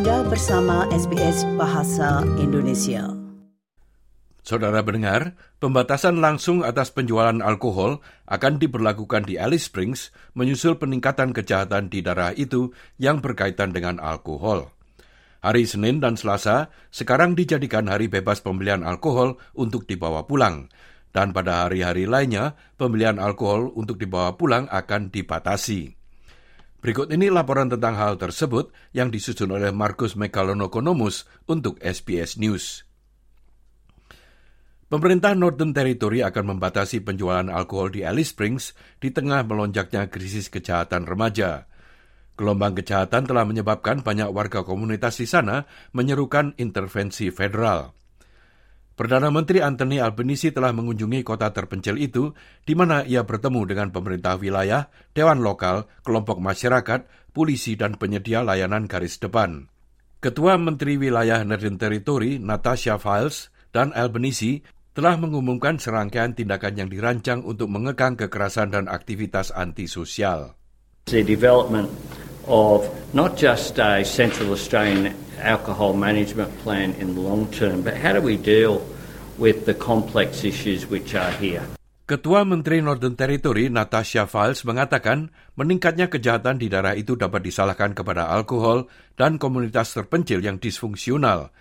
Anda bersama SBS Bahasa Indonesia. Saudara pendengar, pembatasan langsung atas penjualan alkohol akan diberlakukan di Alice Springs menyusul peningkatan kejahatan di daerah itu yang berkaitan dengan alkohol. Hari Senin dan Selasa sekarang dijadikan hari bebas pembelian alkohol untuk dibawa pulang, dan pada hari-hari lainnya pembelian alkohol untuk dibawa pulang akan dibatasi. Berikut ini laporan tentang hal tersebut yang disusun oleh Markus Megalonokonomus untuk SBS News. Pemerintah Northern Territory akan membatasi penjualan alkohol di Alice Springs di tengah melonjaknya krisis kejahatan remaja. Gelombang kejahatan telah menyebabkan banyak warga komunitas di sana menyerukan intervensi federal. Perdana Menteri Anthony Albanese telah mengunjungi kota terpencil itu, di mana ia bertemu dengan pemerintah wilayah, dewan lokal, kelompok masyarakat, polisi, dan penyedia layanan garis depan. Ketua Menteri Wilayah Northern Territory, Natasha Files, dan Albanese telah mengumumkan serangkaian tindakan yang dirancang untuk mengekang kekerasan dan aktivitas antisosial. The development of not just a Central Australian alcohol management plan in the long term, but how do we deal with the complex issues which are here? Ketua Menteri Northern Territory Natasha Files mengatakan meningkatnya kejahatan di daerah itu dapat disalahkan kepada alkohol dan komunitas terpencil yang disfungsional.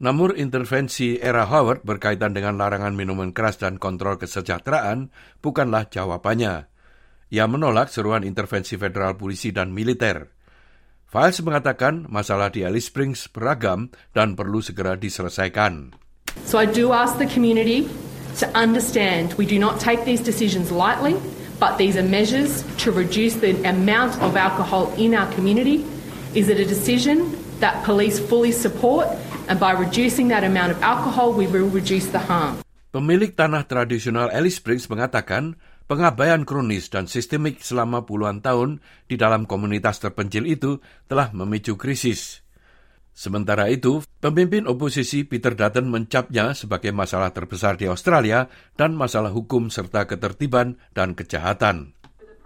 Namun intervensi era Howard berkaitan dengan larangan minuman keras dan kontrol kesejahteraan bukanlah jawabannya. Ia menolak seruan intervensi federal polisi dan militer. Files mengatakan masalah di Alice Springs beragam dan perlu segera diselesaikan. So I do ask the community to understand we do not take these decisions lightly, but these are measures to reduce the amount of alcohol in our community. Is it a decision that police fully support? And by reducing that amount of alcohol, we will reduce the harm. Pemilik tanah tradisional Alice Springs mengatakan Pengabaian kronis dan sistemik selama puluhan tahun di dalam komunitas terpencil itu telah memicu krisis. Sementara itu, pemimpin oposisi Peter Dutton mencapnya sebagai masalah terbesar di Australia dan masalah hukum serta ketertiban dan kejahatan.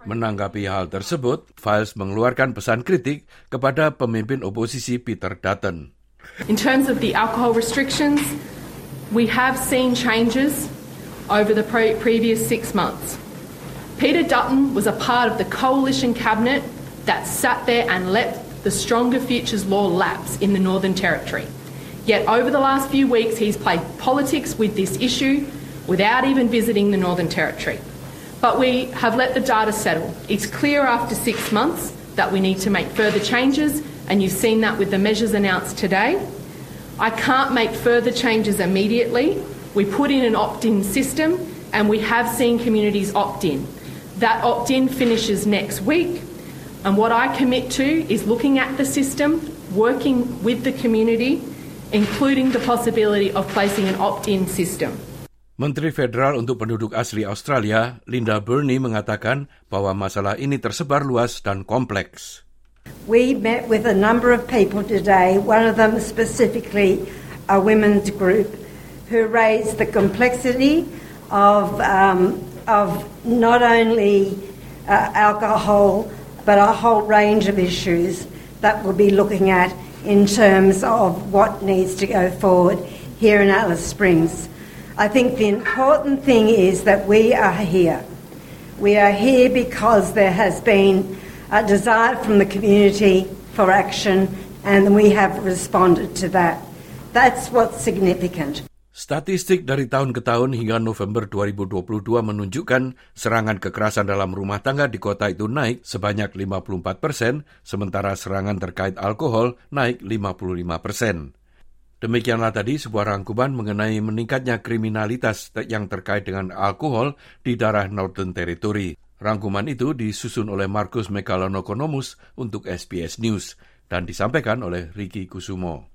Menanggapi hal tersebut, Files mengeluarkan pesan kritik kepada pemimpin oposisi Peter Dutton. In terms of the alcohol restrictions, we have seen changes over the pre previous six months. Peter Dutton was a part of the coalition cabinet that sat there and let the Stronger Futures law lapse in the Northern Territory. Yet over the last few weeks, he's played politics with this issue without even visiting the Northern Territory. But we have let the data settle. It's clear after six months that we need to make further changes, and you've seen that with the measures announced today. I can't make further changes immediately. We put in an opt in system, and we have seen communities opt in. That opt in finishes next week. And what I commit to is looking at the system, working with the community, including the possibility of placing an opt in system. Menteri Federal untuk Penduduk Asli Australia, Linda Burney mengatakan bahwa masalah ini tersebar luas dan kompleks. We met with a number of people today, one of them specifically a women's group, who raised the complexity of um, of not only uh, alcohol, but a whole range of issues that we'll be looking at in terms of what needs to go forward here in Alice Springs. I think the important thing is that we are here. We are here because there has been a desire from the community for action and we have responded to that. That's what's significant. Statistik dari tahun ke tahun hingga November 2022 menunjukkan serangan kekerasan dalam rumah tangga di kota itu naik sebanyak 54 persen, sementara serangan terkait alkohol naik 55 persen. Demikianlah tadi sebuah rangkuman mengenai meningkatnya kriminalitas yang terkait dengan alkohol di daerah Northern Territory. Rangkuman itu disusun oleh Markus Megalonokonomus untuk SBS News dan disampaikan oleh Ricky Kusumo.